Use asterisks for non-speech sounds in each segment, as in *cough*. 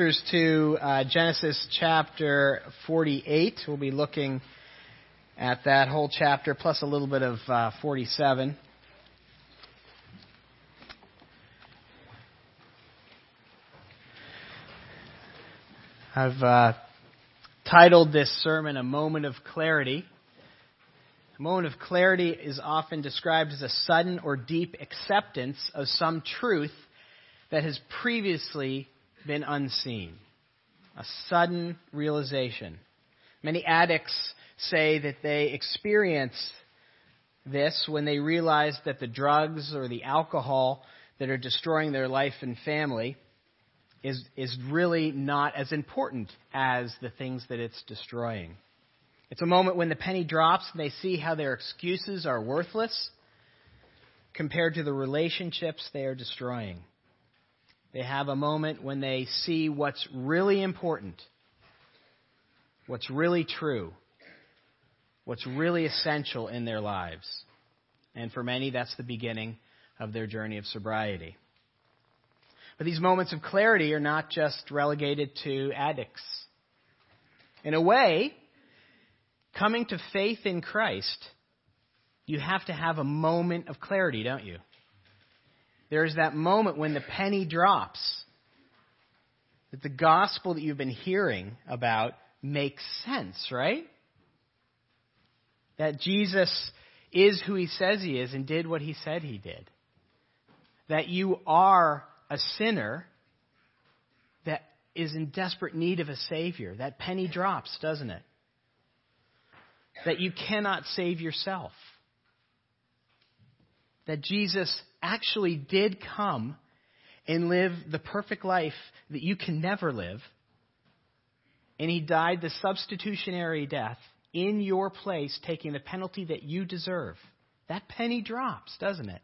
to uh, Genesis chapter 48. We'll be looking at that whole chapter plus a little bit of uh, 47. I've uh, titled this sermon A Moment of Clarity. A moment of clarity is often described as a sudden or deep acceptance of some truth that has previously been unseen. A sudden realization. Many addicts say that they experience this when they realize that the drugs or the alcohol that are destroying their life and family is, is really not as important as the things that it's destroying. It's a moment when the penny drops and they see how their excuses are worthless compared to the relationships they are destroying. They have a moment when they see what's really important, what's really true, what's really essential in their lives. And for many, that's the beginning of their journey of sobriety. But these moments of clarity are not just relegated to addicts. In a way, coming to faith in Christ, you have to have a moment of clarity, don't you? There's that moment when the penny drops that the gospel that you've been hearing about makes sense, right? That Jesus is who he says he is and did what he said he did. That you are a sinner that is in desperate need of a Savior. That penny drops, doesn't it? That you cannot save yourself. That Jesus actually did come and live the perfect life that you can never live. And he died the substitutionary death in your place, taking the penalty that you deserve. That penny drops, doesn't it?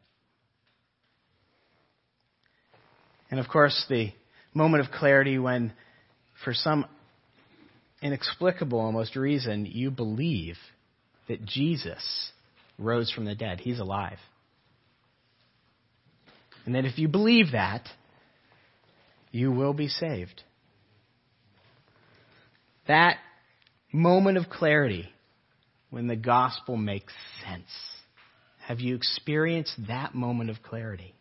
And of course, the moment of clarity when, for some inexplicable almost reason, you believe that Jesus rose from the dead. He's alive. And that if you believe that, you will be saved. That moment of clarity when the gospel makes sense. Have you experienced that moment of clarity?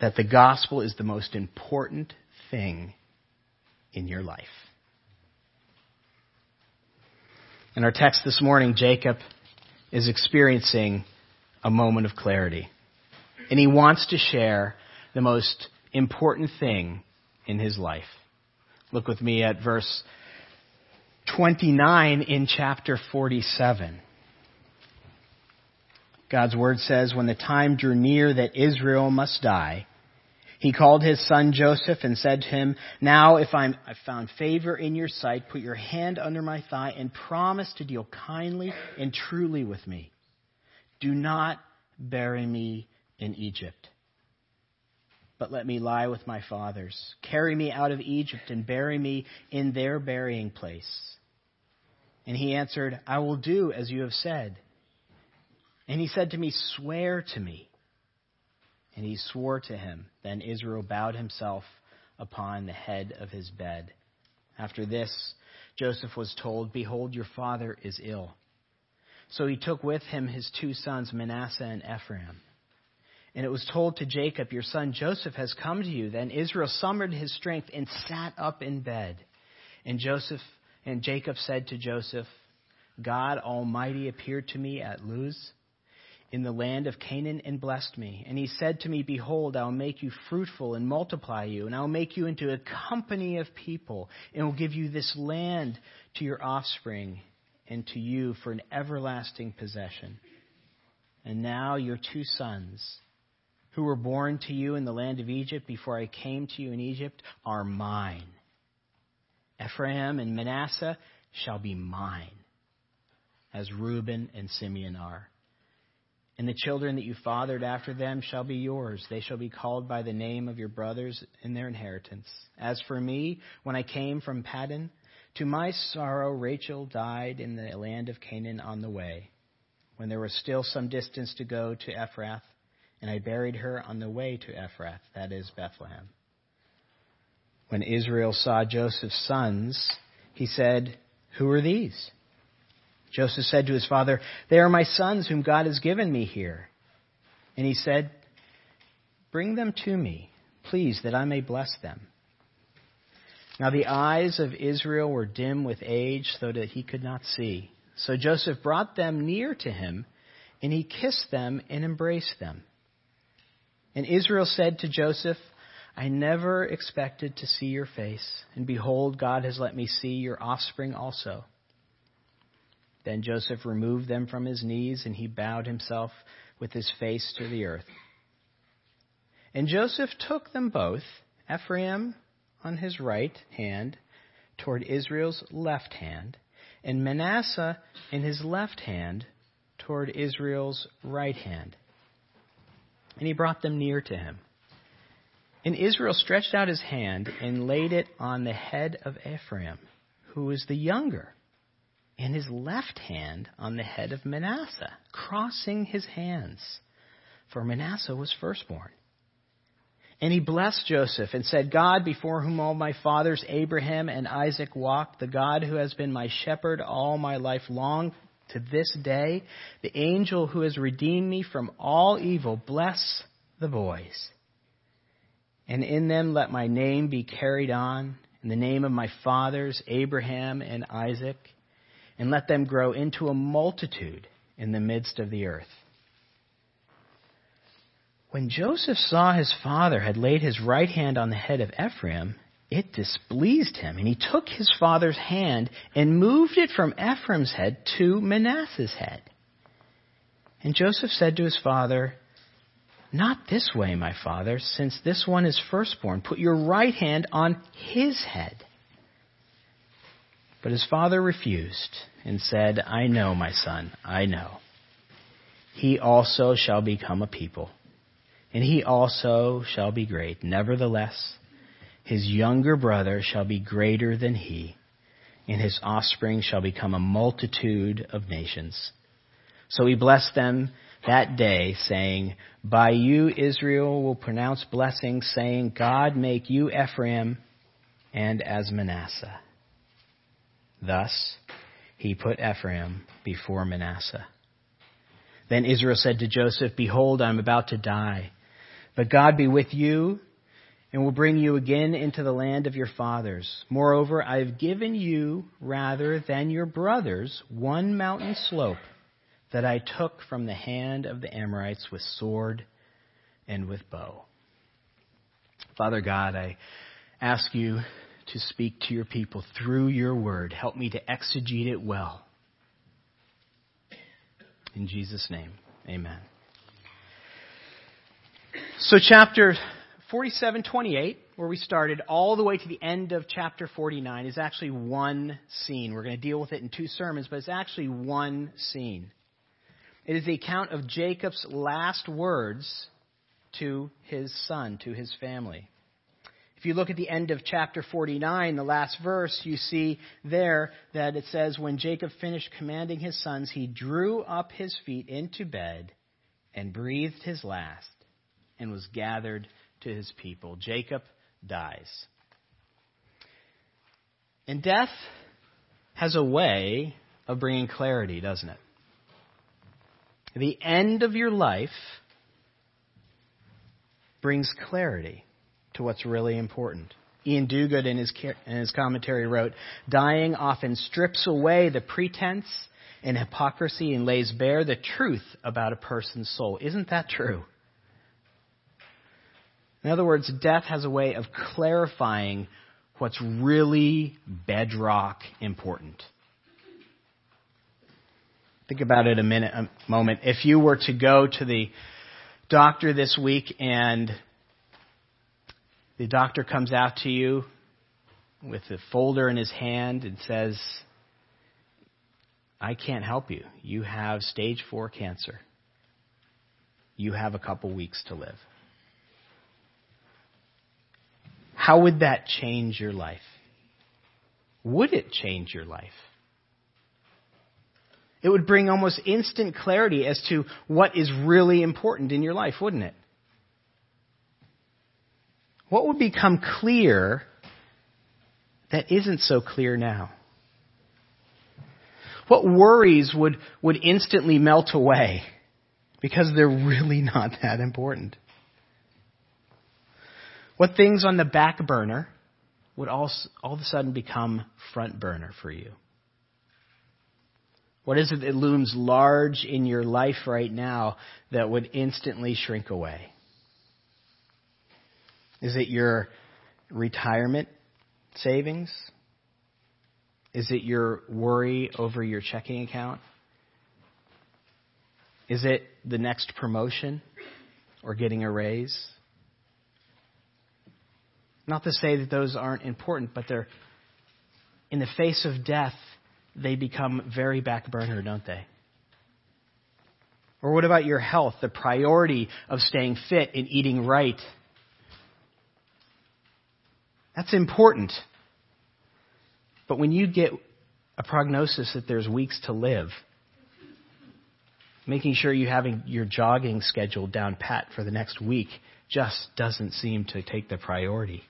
That the gospel is the most important thing in your life. In our text this morning, Jacob is experiencing a moment of clarity. And he wants to share the most important thing in his life. Look with me at verse 29 in chapter 47. God's word says, When the time drew near that Israel must die, he called his son Joseph and said to him, Now, if I'm, I've found favor in your sight, put your hand under my thigh and promise to deal kindly and truly with me. Do not bury me in Egypt. But let me lie with my fathers. Carry me out of Egypt and bury me in their burying place. And he answered, I will do as you have said. And he said to me, Swear to me. And he swore to him. Then Israel bowed himself upon the head of his bed. After this, Joseph was told, Behold, your father is ill. So he took with him his two sons, Manasseh and Ephraim. And it was told to Jacob, Your son Joseph has come to you. Then Israel summoned his strength and sat up in bed. And Joseph and Jacob said to Joseph, God Almighty appeared to me at Luz in the land of Canaan and blessed me. And he said to me, Behold, I will make you fruitful and multiply you, and I will make you into a company of people, and will give you this land to your offspring and to you for an everlasting possession. And now your two sons who were born to you in the land of Egypt before I came to you in Egypt are mine. Ephraim and Manasseh shall be mine, as Reuben and Simeon are. And the children that you fathered after them shall be yours. They shall be called by the name of your brothers in their inheritance. As for me, when I came from Paddan, to my sorrow Rachel died in the land of Canaan on the way, when there was still some distance to go to Ephrath and I buried her on the way to Ephrath, that is Bethlehem. When Israel saw Joseph's sons, he said, Who are these? Joseph said to his father, They are my sons whom God has given me here. And he said, Bring them to me, please, that I may bless them. Now the eyes of Israel were dim with age, so that he could not see. So Joseph brought them near to him, and he kissed them and embraced them. And Israel said to Joseph, I never expected to see your face, and behold, God has let me see your offspring also. Then Joseph removed them from his knees, and he bowed himself with his face to the earth. And Joseph took them both, Ephraim on his right hand, toward Israel's left hand, and Manasseh in his left hand, toward Israel's right hand. And he brought them near to him. And Israel stretched out his hand and laid it on the head of Ephraim, who was the younger, and his left hand on the head of Manasseh, crossing his hands, for Manasseh was firstborn. And he blessed Joseph and said, God, before whom all my fathers Abraham and Isaac walked, the God who has been my shepherd all my life long to this day, the angel who has redeemed me from all evil, bless the boys and in them let my name be carried on, in the name of my fathers, Abraham and Isaac, and let them grow into a multitude in the midst of the earth. When Joseph saw his father had laid his right hand on the head of Ephraim, it displeased him, and he took his father's hand and moved it from Ephraim's head to Manasseh's head. And Joseph said to his father, not this way, my father, since this one is firstborn. Put your right hand on his head. But his father refused and said, I know, my son, I know. He also shall become a people, and he also shall be great. Nevertheless, his younger brother shall be greater than he, and his offspring shall become a multitude of nations. So he blessed them that day, saying, By you Israel will pronounce blessings, saying, God make you Ephraim and as Manasseh. Thus he put Ephraim before Manasseh. Then Israel said to Joseph, Behold, I am about to die, but God be with you and will bring you again into the land of your fathers. Moreover, I have given you, rather than your brothers, one mountain slope that I took from the hand of the Amorites with sword and with bow. Father God, I ask you to speak to your people through your word. Help me to exegete it well. In Jesus' name, amen. So, chapter 47 28, where we started, all the way to the end of chapter 49, is actually one scene. We're going to deal with it in two sermons, but it's actually one scene. It is the account of Jacob's last words to his son, to his family. If you look at the end of chapter 49, the last verse, you see there that it says, When Jacob finished commanding his sons, he drew up his feet into bed and breathed his last and was gathered to his people. Jacob dies. And death has a way of bringing clarity, doesn't it? the end of your life brings clarity to what's really important. Iain Duguid in his, in his commentary wrote, Dying often strips away the pretense and hypocrisy and lays bare the truth about a person's soul. Isn't that true? In other words, death has a way of clarifying what's really bedrock important. Think about it a minute, a moment. If you were to go to the doctor this week and the doctor comes out to you with a folder in his hand and says, I can't help you. You have stage four cancer. You have a couple weeks to live. How would that change your life? Would it change your life? It would bring almost instant clarity as to what is really important in your life, wouldn't it? What would become clear that isn't so clear now? What worries would, would instantly melt away because they're really *laughs* not that important? What things on the back burner would all, all of a sudden become front burner for you? What is it that looms large in your life right now that would instantly shrink away? Is it your retirement savings? Is it your worry over your checking account? Is it the next promotion or getting a raise? Not to say that those aren't important, but they're, in the face of death, they become very back burner, don't they? Or what about your health, the priority of staying fit and eating right? That's important. But when you get a prognosis that there's weeks to live, making sure you having your jogging schedule down pat for the next week just doesn't seem to take the priority,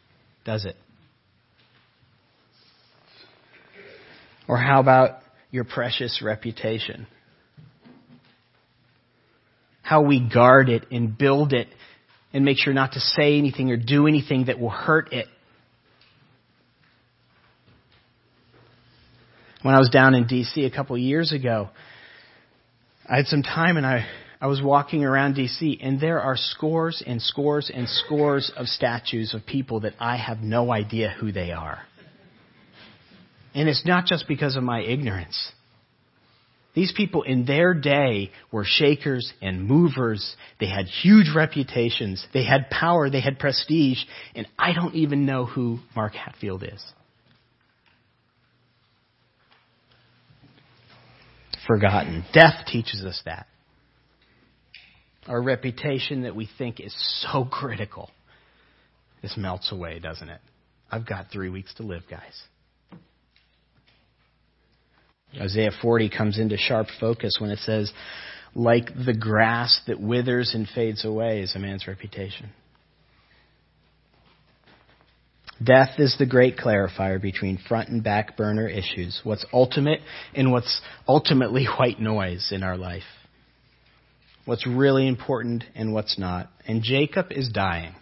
does it? Or how about your precious reputation? How we guard it and build it and make sure not to say anything or do anything that will hurt it. When I was down in DC a couple years ago, I had some time and I, I was walking around DC and there are scores and scores and scores of statues of people that I have no idea who they are. And it's not just because of my ignorance. These people in their day were shakers and movers. They had huge reputations. They had power. They had prestige. And I don't even know who Mark Hatfield is. Forgotten. Death teaches us that. Our reputation that we think is so critical. This melts away, doesn't it? I've got three weeks to live, guys. Isaiah 40 comes into sharp focus when it says, like the grass that withers and fades away is a man's reputation. Death is the great clarifier between front and back burner issues, what's ultimate and what's ultimately *laughs* white noise in our life. What's really important and what's not. And Jacob is dying.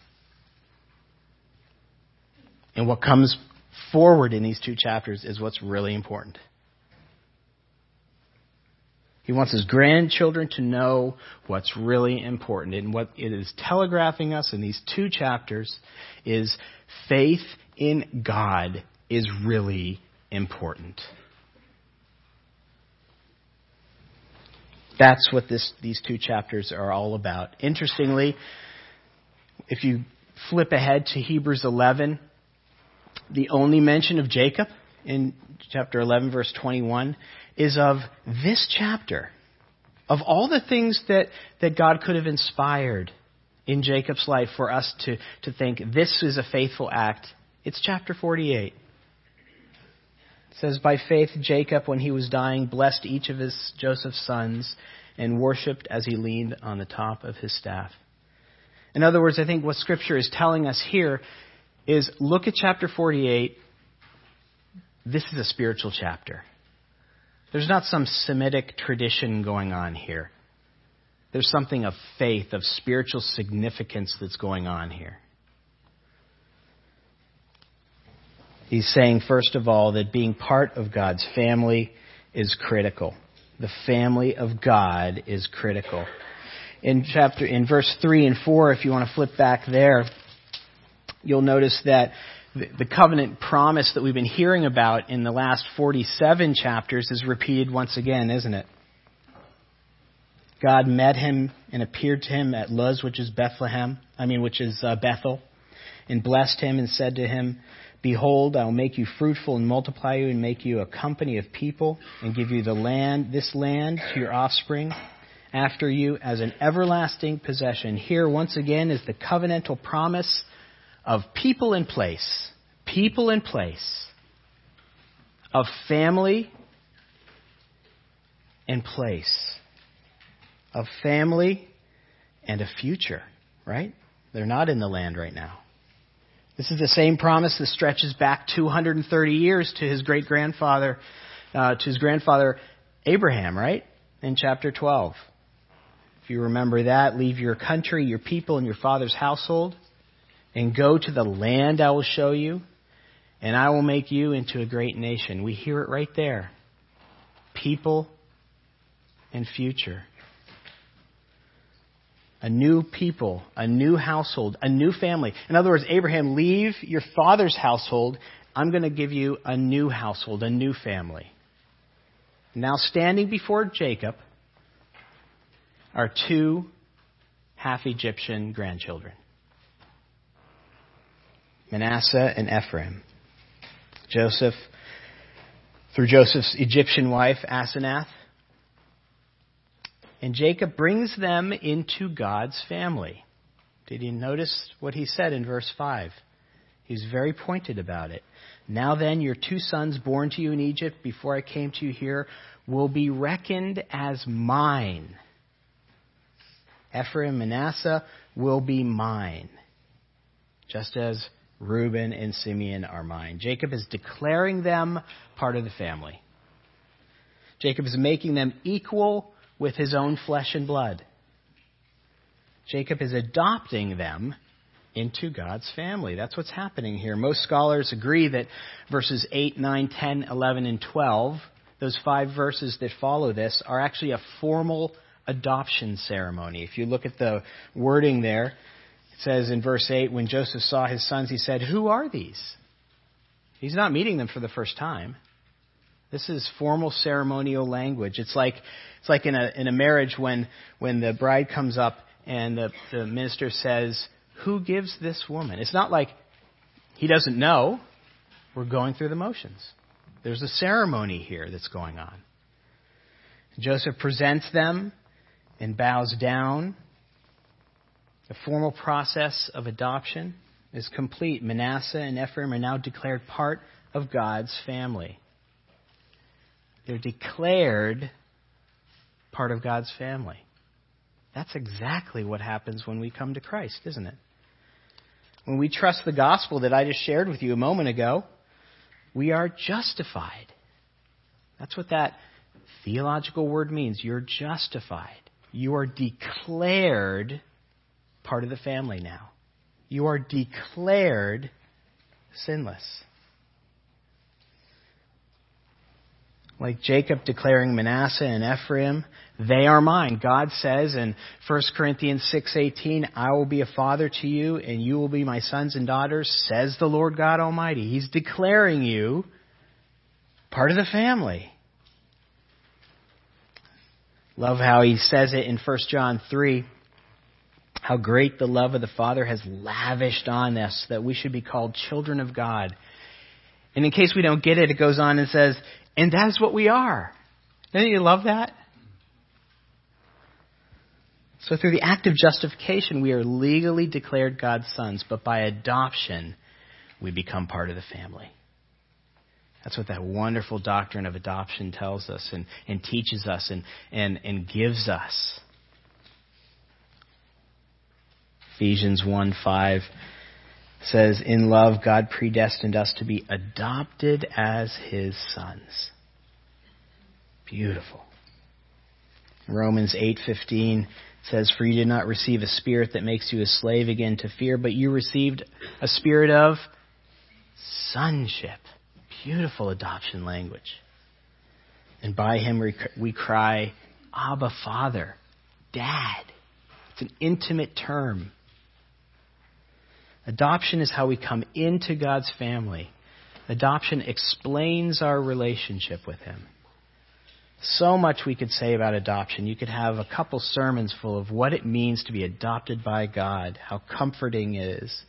And what comes forward in these two chapters is what's really important. He wants his grandchildren to know what's really important. And what it is telegraphing us in these two chapters is faith in God is really important. That's what this, these two chapters are all about. Interestingly, if you flip ahead to Hebrews 11, the only mention of Jacob in chapter 11, verse 21, is of this chapter. Of all the things that, that God could have inspired in Jacob's life for us to, to think this is a faithful act, it's chapter 48. It says, By faith, Jacob, when he was dying, blessed each of his Joseph's sons and worshipped as he leaned on the top of his staff. In other words, I think what Scripture is telling us here is look at chapter 48. This is a spiritual chapter. There's not some Semitic tradition going on here. There's something of faith, of spiritual significance that's going on here. He's saying, first of all, that being part of God's family is critical. The family of God is critical. In chapter, in verse 3 and 4, if you want to flip back there, you'll notice that the covenant promise that we've been hearing about in the last 47 chapters is repeated once again, isn't it? God met him and appeared to him at Luz, which is Bethlehem, I mean, which is uh, Bethel, and blessed him and said to him, Behold, I will make you fruitful and multiply you and make you a company of people and give you the land, this land to your offspring after you as an everlasting possession. Here, once again, is the covenantal promise of people in place, people in place, of family in place, of family and a future, right? They're not in the land right now. This is the same promise that stretches back 230 years to his great grandfather, uh, to his grandfather Abraham, right? In chapter 12. If you remember that, leave your country, your people, and your father's household, and go to the land I will show you, and I will make you into a great nation. We hear it right there. People and future a new people, a new household, a new family. In other words, Abraham, leave your father's household. I'm going to give you a new household, a new family. Now, standing before Jacob are two half Egyptian grandchildren Manasseh and Ephraim. Joseph, through Joseph's Egyptian wife, Asenath, and Jacob brings them into God's family. Did you notice what he said in verse 5? He's very pointed about it. Now then, your two sons born to you in Egypt before I came to you here will be reckoned as mine. Ephraim, and Manasseh will be mine, just as Reuben and Simeon are mine. Jacob is declaring them part of the family. Jacob is making them equal with his own flesh and blood. Jacob is adopting them into God's family. That's what's happening here. Most scholars agree that verses 8, 9, 10, 11, and 12, those five verses that follow this, are actually a formal adoption ceremony. If you look at the wording there, it says in verse 8, when Joseph saw his sons, he said, Who are these? He's not meeting them for the first time. This is formal ceremonial language. It's like it's like in a in a marriage when when the bride comes up and the, the minister says, "Who gives this woman?" It's not like he doesn't know. We're going through the motions. There's a ceremony here that's going on. Joseph presents them and bows down. The formal process of adoption is complete. Manasseh and Ephraim are now declared part of God's family. They're declared part of God's family. That's exactly what happens when we come to Christ, isn't it? When we trust the gospel that I just shared with you a moment ago, we are justified. That's what that theological word means. You're justified. You are declared part of the family now. You are declared sinless. Like Jacob declaring Manasseh and Ephraim, they are mine. God says in 1 Corinthians 6:18, I will be a father to you and you will be my sons and daughters, says the Lord God Almighty. He's declaring you part of the family. Love how he says it in 1 John 3 how great the love of the Father has lavished on us that we should be called children of God. And in case we don't get it, it goes on and says, and that's what we are. Don't you love that? So, through the act of justification, we are legally declared God's sons, but by adoption, we become part of the family. That's what that wonderful doctrine of adoption tells us and, and teaches us and, and, and gives us. Ephesians 1 5 says, In love, God predestined us to be adopted as his sons. Beautiful. Romans 8:15 says, "For you did not receive a spirit that makes you a slave again to fear, but you received a spirit of sonship." Beautiful adoption language. And by him we cry, Abba, Father, Dad. It's an intimate term. Adoption is how we come into God's family. Adoption explains our relationship with Him. So much we could say about adoption. You could have a couple sermons full of what it means to be adopted by God, how comforting it is,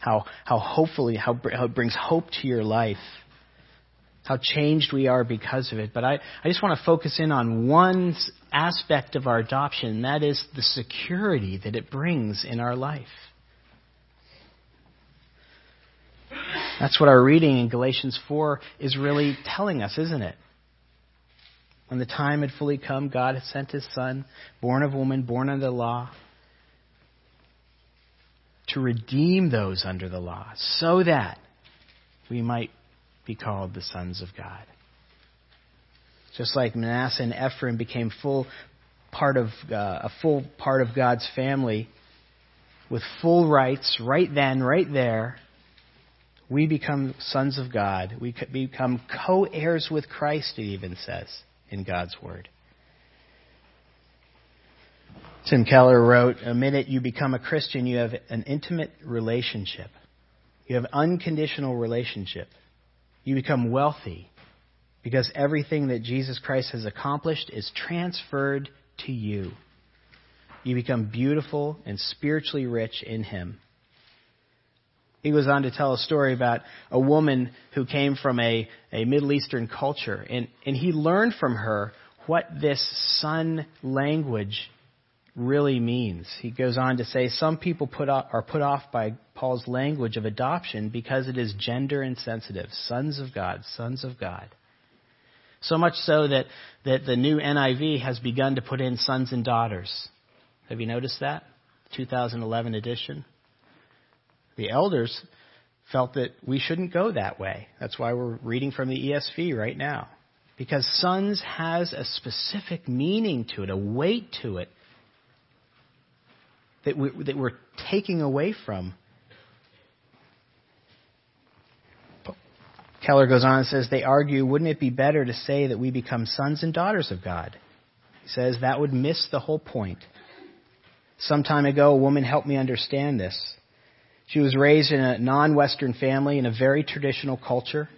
how, how hopefully, how, how it brings hope to your life, how changed we are because of it. But I, I just want to focus in on one aspect of our adoption, and that is the security that it brings in our life. That's what our reading in Galatians 4 is really telling us, isn't it? When the time had fully come, God had sent his Son, born of woman, born under the law, to redeem those under the law, so that we might be called the sons of God. Just like Manasseh and Ephraim became full part of uh, a full part of God's family with full rights right then, right there, we become sons of God. We become co-heirs with Christ, it even says in God's Word. Tim Keller wrote, A minute you become a Christian, you have an intimate relationship. You have unconditional relationship. You become wealthy because everything that Jesus Christ has accomplished is transferred to you. You become beautiful and spiritually rich in Him. He goes on to tell a story about a woman who came from a, a Middle Eastern culture, and, and he learned from her what this son language really means. He goes on to say some people put off, are put off by Paul's language of adoption because it is gender insensitive. Sons of God, sons of God. So much so that, that the new NIV has begun to put in sons and daughters. Have you noticed that? 2011 edition. The elders felt that we shouldn't go that way. That's why we're reading from the ESV right now. Because sons has a specific meaning to it, a weight to it that, we, that we're taking away from. Keller goes on and says, They argue, wouldn't it be better to say that we become sons and daughters of God? He says that would miss the whole point. Some time ago, a woman helped me understand this. She was raised in a non Western family in a very traditional culture.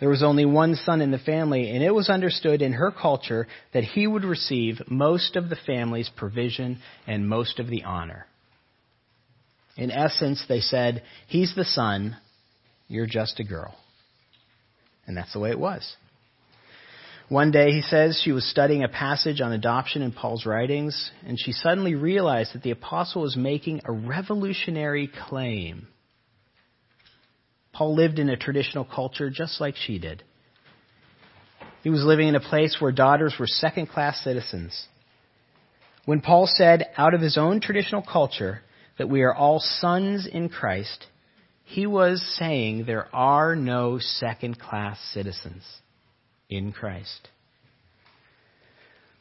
There was only one son in the family, and it was understood in her culture that he would receive most of the family's provision and most of the honor. In essence, they said, He's the son, you're just a girl. And that's the way it was. One day, he says, she was studying a passage on adoption in Paul's writings, and she suddenly realized that the apostle was making a revolutionary claim. Paul lived in a traditional culture just like she did. He was living in a place where daughters were second class citizens. When Paul said, out of his own traditional culture, that we are all sons in Christ, he was saying there are no second class citizens in Christ.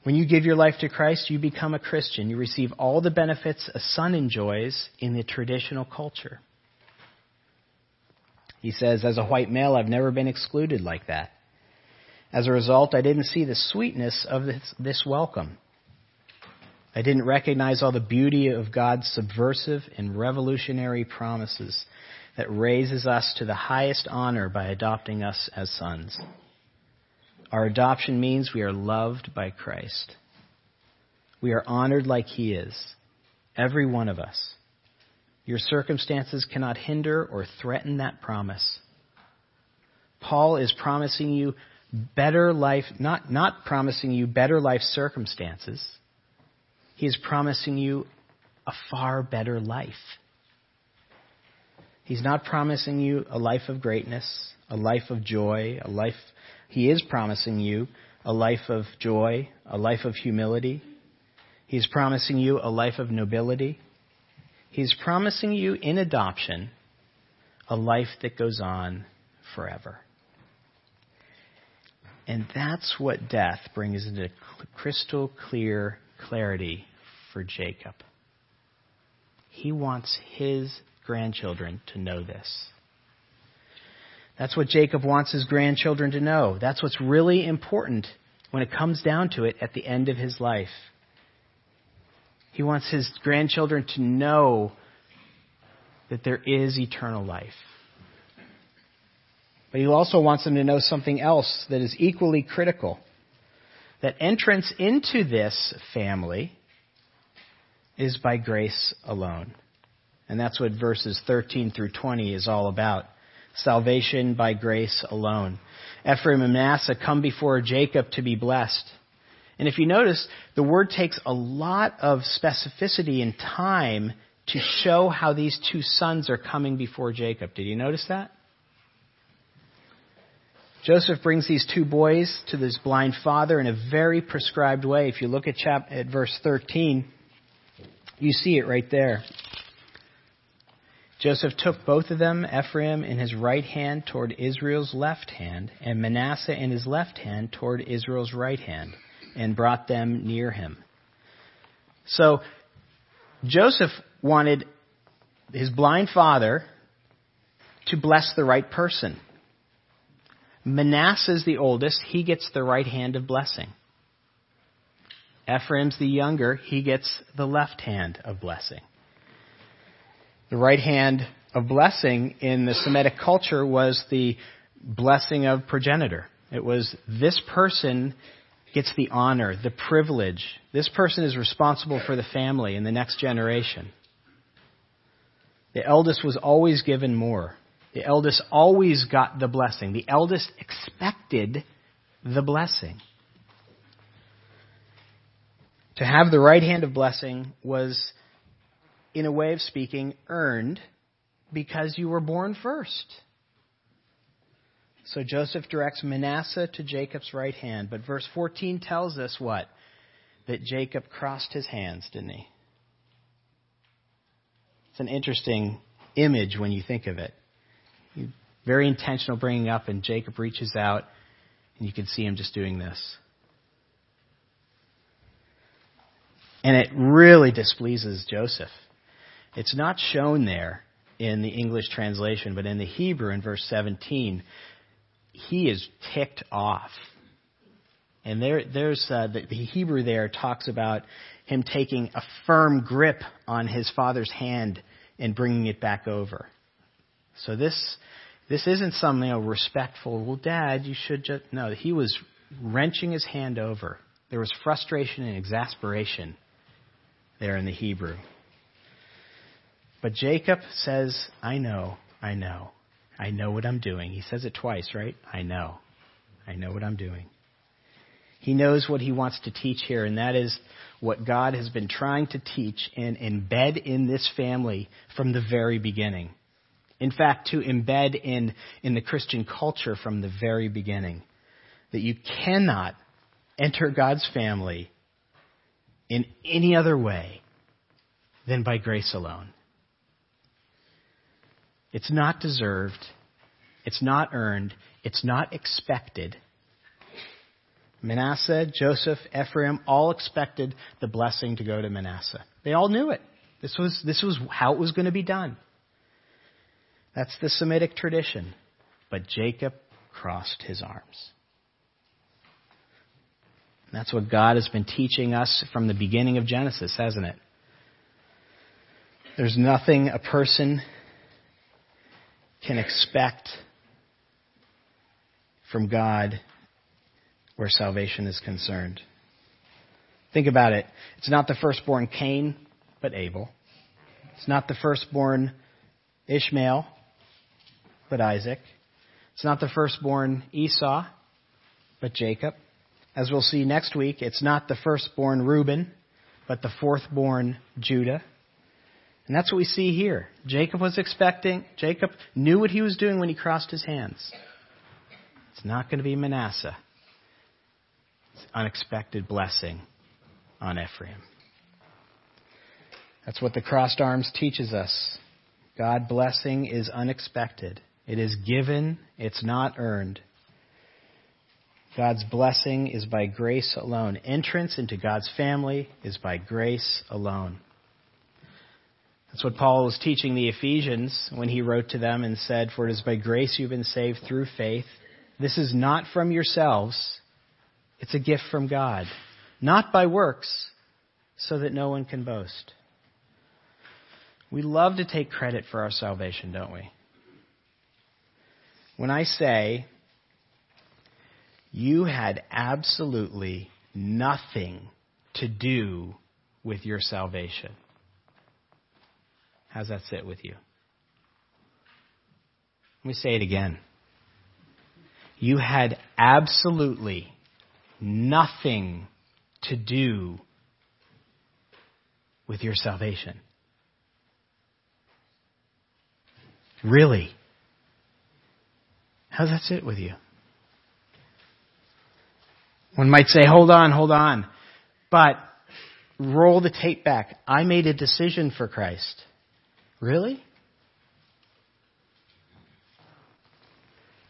When you give your life to Christ, you become a Christian. You receive all the benefits a son enjoys in the traditional culture. He says, As a white male, I've never been excluded like that. As a result, I didn't see the sweetness of this, this welcome. I didn't recognize all the beauty of God's subversive and revolutionary promises that raises us to the highest honor by adopting us as sons. Our adoption means we are loved by Christ. We are honored like He is, every one of us. Your circumstances cannot hinder or threaten that promise. Paul is promising you better life, not, not promising you better life circumstances. He is promising you a far better life. He's not promising you a life of greatness, a life of joy, a life, he is promising you a life of joy, a life of humility. He's promising you a life of nobility. He's promising you in adoption a life that goes on forever. And that's what death brings into crystal clear clarity for Jacob. He wants his grandchildren to know this. That's what Jacob wants his grandchildren to know. That's what's really important when it comes down to it at the end of his life. He wants his grandchildren to know that there is eternal life. But he also wants them to know something else that is equally critical. That entrance into this family is by grace alone. And that's what verses 13 through 20 is all about. Salvation by grace alone. Ephraim and Manasseh come before Jacob to be blessed. And if you notice, the word takes a lot of specificity and time to show how these two sons are coming before Jacob. Did you notice that? Joseph brings these two boys to this blind father in a very prescribed way. If you look at, chap- at verse 13, you see it right there. Joseph took both of them, Ephraim in his right hand toward Israel's left hand, and Manasseh in his left hand toward Israel's right hand, and brought them near him. So Joseph wanted his blind father to bless the right person. Manasseh is the oldest, he gets the right hand of blessing. Ephraim's the younger, he gets the left hand of blessing. The right hand of blessing in the Semitic culture was the blessing of progenitor. It was this person gets the honor, the privilege. This person is responsible for the family and the next generation. The eldest was always given more. The eldest always got the blessing. The eldest expected the blessing. To have the right hand of blessing was in a way of speaking, earned because you were born first. So Joseph directs Manasseh to Jacob's right hand. But verse 14 tells us what? That Jacob crossed his hands, didn't he? It's an interesting image when you think of it. Very intentional bringing up, and Jacob reaches out, and you can see him just doing this. And it really displeases Joseph. It's not shown there in the English translation, but in the Hebrew in verse 17, he is ticked off. And there, there's uh, the, the Hebrew there talks about him taking a firm grip on his father's hand and bringing it back over. So this this isn't some you know, respectful. Well, Dad, you should just no. He was wrenching his hand over. There was frustration and exasperation there in the Hebrew. But Jacob says, I know, I know. I know what I'm doing. He says it twice, right? I know. I know what I'm doing. He knows what he wants to teach here, and that is what God has been trying to teach and embed in this family from the very beginning. In fact, to embed in, in the Christian culture from the very beginning. That you cannot enter God's family in any other way than by grace alone. It's not deserved. It's not earned. It's not expected. Manasseh, Joseph, Ephraim all expected the blessing to go to Manasseh. They all knew it. This was, this was how it was going to be done. That's the Semitic tradition. But Jacob crossed his arms. And that's what God has been teaching us from the beginning of Genesis, hasn't it? There's nothing a person can expect from God where salvation is concerned. Think about it. It's not the firstborn Cain, but Abel. It's not the firstborn Ishmael, but Isaac. It's not the firstborn Esau, but Jacob. As we'll see next week, it's not the firstborn Reuben, but the fourthborn Judah. And that's what we see here. Jacob was expecting, Jacob knew what he was doing when he crossed his hands. It's not going to be Manasseh. It's unexpected blessing on Ephraim. That's what the crossed arms teaches us. God blessing is unexpected. It is given, it's not earned. God's blessing is by grace alone. Entrance into God's family is by grace alone. That's what Paul was teaching the Ephesians when he wrote to them and said, For it is by grace you've been saved through faith. This is not from yourselves, it's a gift from God, not by works, so that no one can boast. We love to take credit for our salvation, don't we? When I say, you had absolutely nothing to do with your salvation. How's that sit with you? Let me say it again. You had absolutely nothing to do with your salvation. Really? How's that sit with you? One might say, hold on, hold on. But roll the tape back. I made a decision for Christ. Really?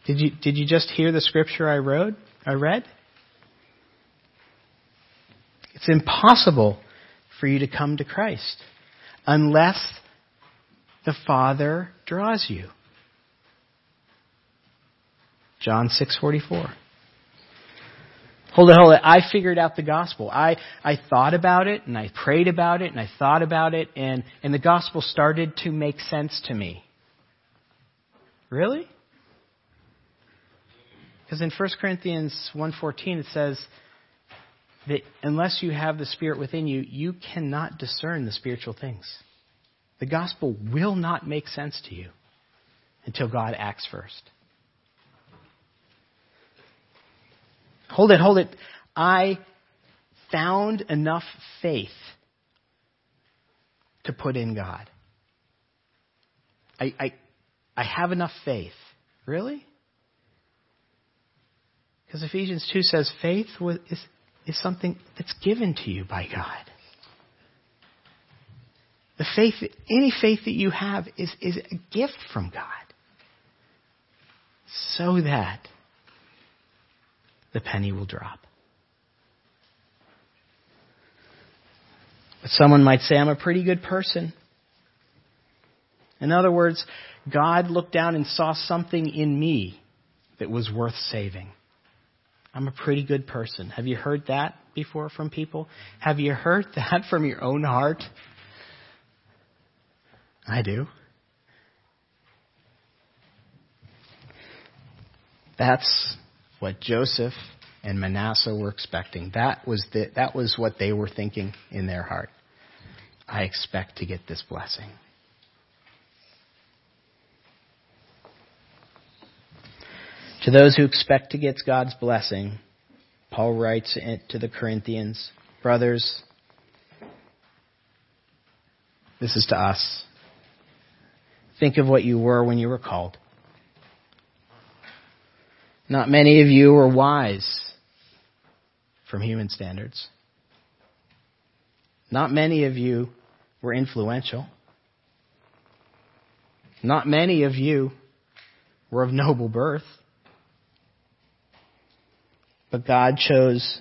Did you did you just hear the scripture I wrote I read? It's impossible for you to come to Christ unless the Father draws you. John 6:44 Hold it, hold it. I figured out the gospel. I, I thought about it and I prayed about it and I thought about it and, and the gospel started to make sense to me. Really? Because in 1 Corinthians 1.14 it says that unless you have the Spirit within you, you cannot discern the spiritual things. The gospel will not make sense to you until God acts first. Hold it, hold it. I found enough faith to put in God. I, I, I have enough faith. Really? Because Ephesians 2 says faith is, is something that's given to you by God. The faith, any faith that you have is, is a gift from God. So that the penny will drop. But someone might say, I'm a pretty good person. In other words, God looked down and saw something in me that was worth saving. I'm a pretty good person. Have you heard that before from people? Have you heard *laughs* that from your own heart? I do. That's what Joseph and Manasseh were expecting. That was, the, that was what they were thinking in their heart. I expect to get this blessing. To those who expect to get God's blessing, Paul writes to the Corinthians, Brothers, this is to us. Think of what you were when you were called. Not many of you were wise from human standards. Not many of you were influential. Not many of you were of noble birth. But God chose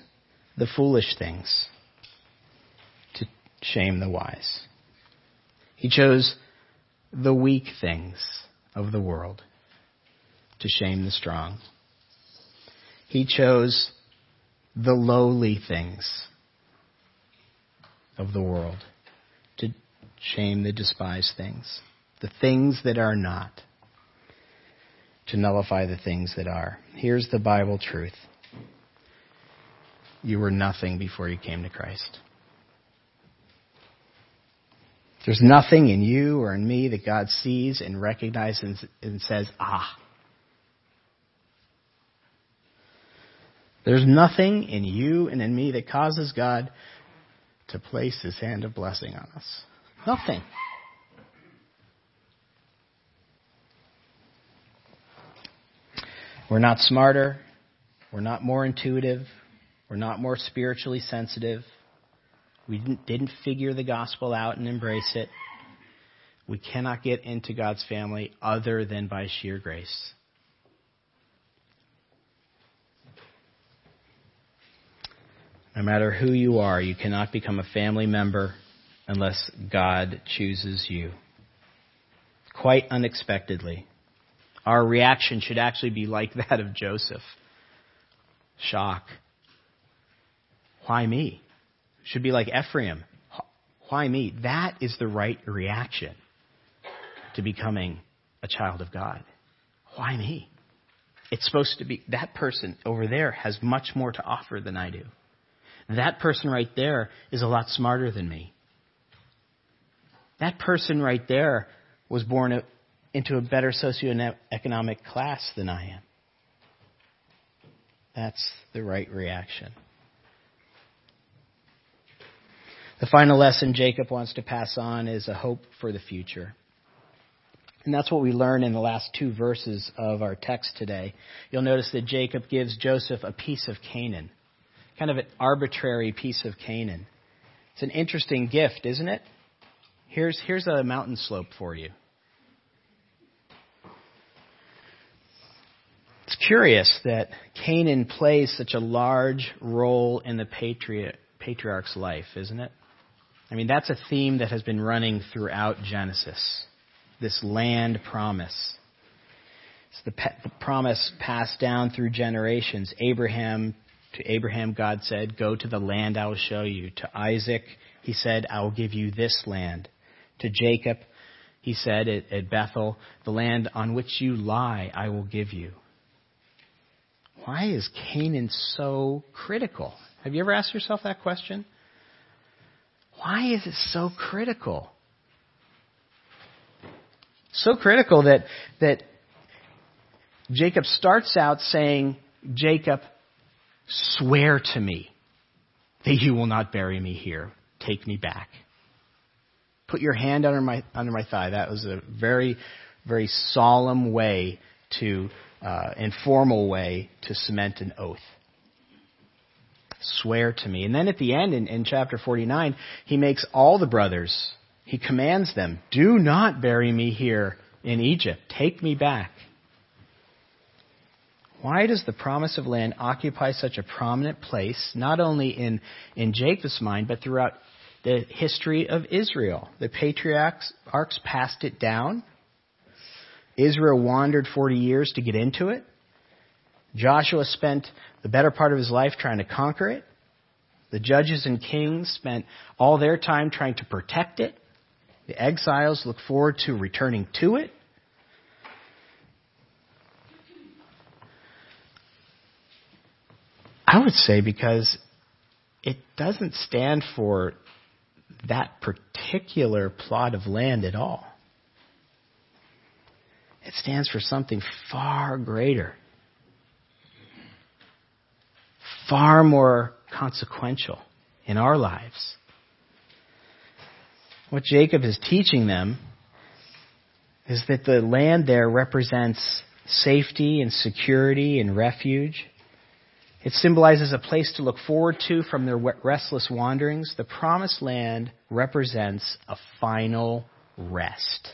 the foolish things to shame the wise. He chose the weak things of the world to shame the strong. He chose the lowly things of the world to shame the despised things, the things that are not, to nullify the things that are. Here's the Bible truth. You were nothing before you came to Christ. There's nothing in you or in me that God sees and recognizes and says, ah, There's nothing in you and in me that causes God to place his hand of blessing on us. Nothing. We're not smarter. We're not more intuitive. We're not more spiritually sensitive. We didn't, didn't figure the gospel out and embrace it. We cannot get into God's family other than by sheer grace. No matter who you are, you cannot become a family member unless God chooses you. Quite unexpectedly. Our reaction should actually be like *laughs* that of Joseph. Shock. Why me? Should be like Ephraim. Why me? That is the right reaction to becoming a child of God. Why me? It's supposed to be that person over there has much more to offer than I do. That person right there is a lot smarter than me. That person right there was born into a better socioeconomic class than I am. That's the right reaction. The final lesson Jacob wants to pass on is a hope for the future. And that's what we learn in the last two verses of our text today. You'll notice that Jacob gives Joseph a piece of Canaan kind of an arbitrary piece of Canaan. It's an interesting gift, isn't it? Here's, here's a mountain slope for you. It's curious that Canaan plays such a large role in the patriarch's life, isn't it? I mean, that's a theme that has been running throughout Genesis. This land promise. It's the, pe- the promise passed down through generations. Abraham, to Abraham, God said, Go to the land I will show you. To Isaac, he said, I will give you this land. To Jacob, he said at, at Bethel, The land on which you lie, I will give you. Why is Canaan so critical? Have you ever asked yourself that question? Why is it so critical? So critical that, that Jacob starts out saying, Jacob, swear to me that you will not bury me here. Take me back. Put your hand under my, under my thigh. That was a very, very solemn way to, uh, informal way to cement an oath swear to me. And then at the end, in, in chapter 49, he makes all the brothers, he commands them, do not bury me here in Egypt. Take me back. Why does the promise of land occupy such a prominent place, not only in, in Jacob's mind, but throughout the history of Israel? The patriarchs passed it down. Israel wandered 40 years to get into it. Joshua spent the better part of his life trying to conquer it. The judges and kings spent all their time trying to protect it. The exiles look forward to returning to it. I would say because it doesn't stand for that particular plot of land at all. It stands for something far greater far more consequential in our lives. What Jacob is teaching them is that the land there represents safety and security and refuge. It symbolizes a place to look forward to from their restless wanderings. The promised land represents a final rest.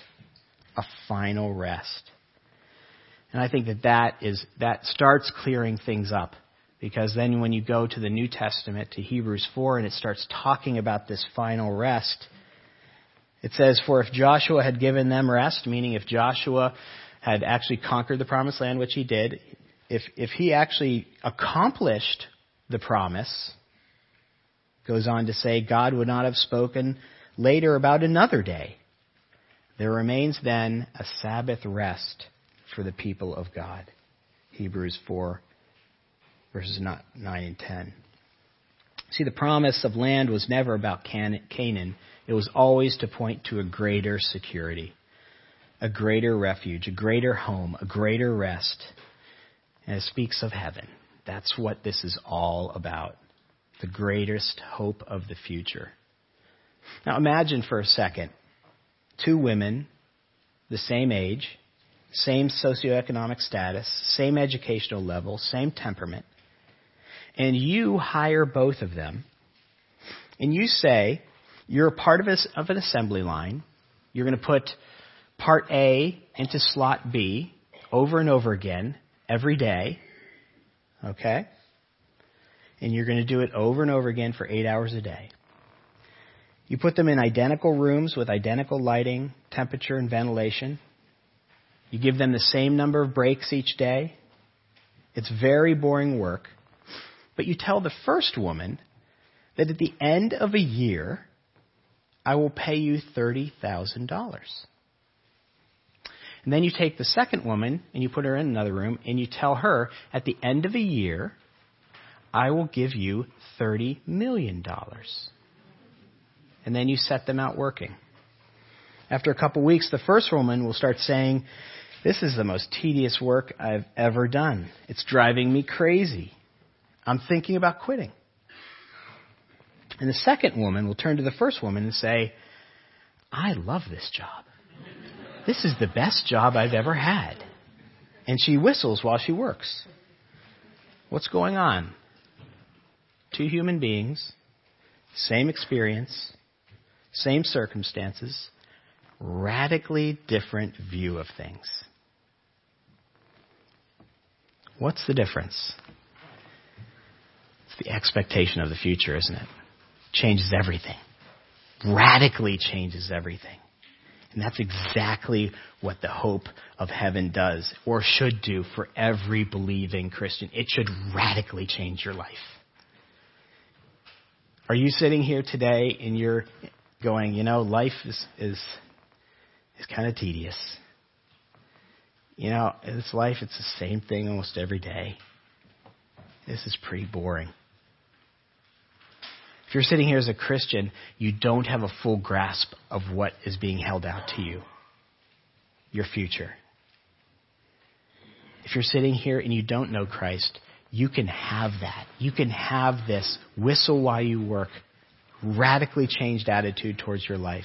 A final rest. And I think that that is, that starts clearing things up because then when you go to the New Testament, to Hebrews 4, and it starts talking about this final rest, it says, For if Joshua had given them rest, meaning if Joshua had actually conquered the promised land, which he did, if, if he actually accomplished the promise, goes on to say, God would not have spoken later about another day. There remains then a Sabbath rest for the people of God. Hebrews 4 verses 9 and 10. See, the promise of land was never about Canaan. It was always to point to a greater security, a greater refuge, a greater home, a greater rest. And it speaks of heaven. That's what this is all about. The greatest hope of the future. Now imagine for a second two women, the same age, same socioeconomic status, same educational level, same temperament, and you hire both of them, and you say you're a part of, a, of an assembly line, you're going to put part A into slot B over and over again every day, okay? And you're going to do it over and over again for eight hours a day. You put them in identical rooms with identical lighting, temperature, and ventilation. You give them the same number of breaks each day. It's very boring work. But you tell the first woman that at the end of a year, I will pay you $30,000. And then you take the second woman and you put her in another room and you tell her at the end of a year, I will give you $30 million. And then you set them out working. After a couple weeks, the first woman will start saying, This is the most tedious work I've ever done. It's driving me crazy. I'm thinking about quitting. And the second woman will turn to the first woman and say, I love this job. This is the best job I've ever had. And she whistles while she works. What's going on? Two human beings, same experience, same circumstances, radically different view of things. What's the difference? It's the expectation of the future, isn't it? Changes everything. Radically changes everything. And that's exactly what the hope of heaven does, or should do for every believing Christian. It should radically change your life. Are you sitting here today and you're going, you know, life is, is, is kind of tedious. You know, this life, it's the same thing almost every day. This is pretty boring. If you're sitting here as a Christian, you don't have a full grasp of what is being held out to you, your future. If you're sitting here and you don't know Christ, you can have that. You can have this whistle while you work, radically changed attitude towards your life.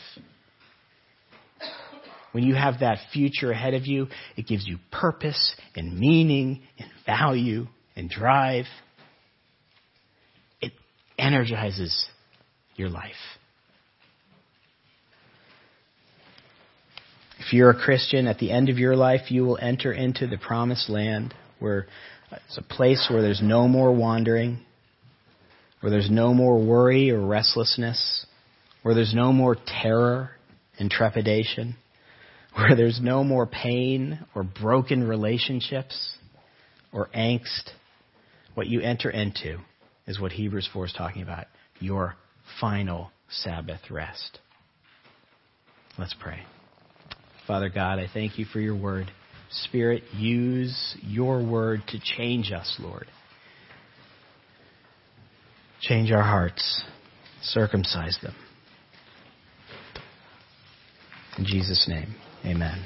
When you have that future ahead of you, it gives you purpose and meaning and value and drive. Energizes your life. If you're a Christian, at the end of your life, you will enter into the promised land where it's a place where there's no more wandering, where there's no more worry or restlessness, where there's no more terror and trepidation, *laughs* where there's no more pain or broken relationships or angst. What you enter into is what Hebrews 4 is talking about your final Sabbath rest. Let's pray. Father God, I thank you for your word. Spirit, use your word to change us, Lord. Change our hearts, circumcise them. In Jesus' name, amen.